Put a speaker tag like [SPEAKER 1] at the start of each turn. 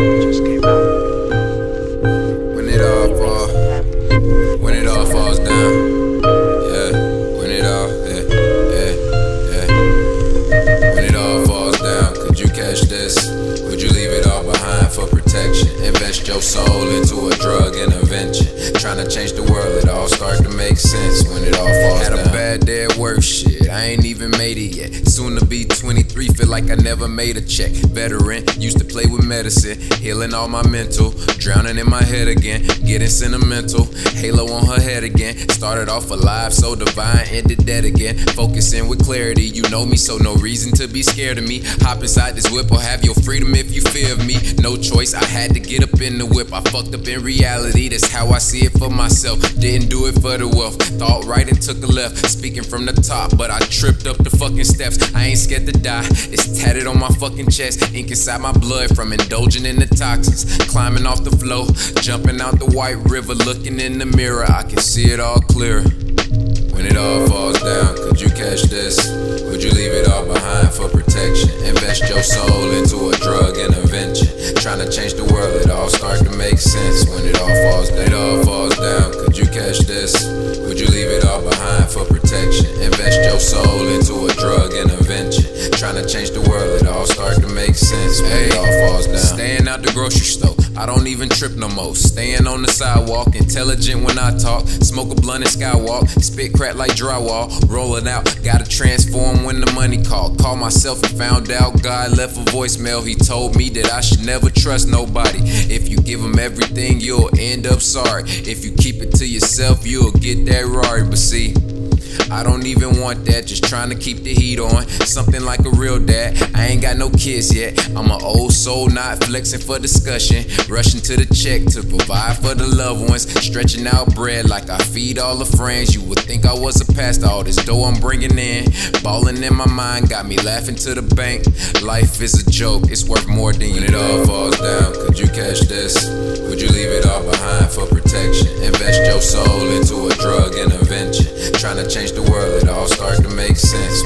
[SPEAKER 1] Just came out.
[SPEAKER 2] When it all fall, when it all falls down, yeah. When it all, yeah, yeah, yeah. When it all falls down, could you catch this? Would you leave it all behind for protection? Invest your soul into a drug intervention. Trying to change the world, it all starts to make sense when it all falls Had down. Had a bad day at work, shit. Ain't even made it yet. Soon to be 23, feel like I never made a check. Veteran, used to play with medicine, healing all my mental. Drowning in my head again, getting sentimental. Halo on her head again. Started off alive, so divine, ended dead again. Focusing with clarity, you know me, so no reason to be scared of me. Hop inside this whip or have your freedom if you fear of me. No choice, I had to get up in the whip. I fucked up in reality, that's how I see it for myself. Didn't do it for the wealth. Thought right and took a left. Speaking from the top, but I tripped up the fucking steps. I ain't scared to die. It's tatted on my fucking chest. Ink inside my blood from indulging in the toxins. Climbing off the flow, jumping out the white river, looking in the mirror. I can see it all clear. When it all falls down, could you catch this? Would you leave it all behind for protection? Invest your soul into a drug intervention. Trying to change the world, it all starts to make sense. When it all falls down, it all falls down. Could you catch this? Would you leave Trying to change the world, it all starts to make sense. When it all falls down. Staying out the grocery store, I don't even trip no more. Staying on the sidewalk, intelligent when I talk. Smoke a blunt and skywalk. Spit crack like drywall. Rolling out, gotta transform when the money call. Call myself and found out God left a voicemail. He told me that I should never trust nobody. If you give him everything, you'll end up sorry. If you keep it to yourself, you'll get that Rari. But see, I don't even want that, just trying to keep the heat on. Something like a real dad. I ain't got no kids yet. I'm an old soul, not flexing for discussion. Rushing to the check to provide for the loved ones. Stretching out bread like I feed all the friends. You would think I was a pastor, all this dough I'm bringing in. Balling in my mind, got me laughing to the bank. Life is a joke, it's worth more than you. It all falls down, Trying to change the world, it all starts to make sense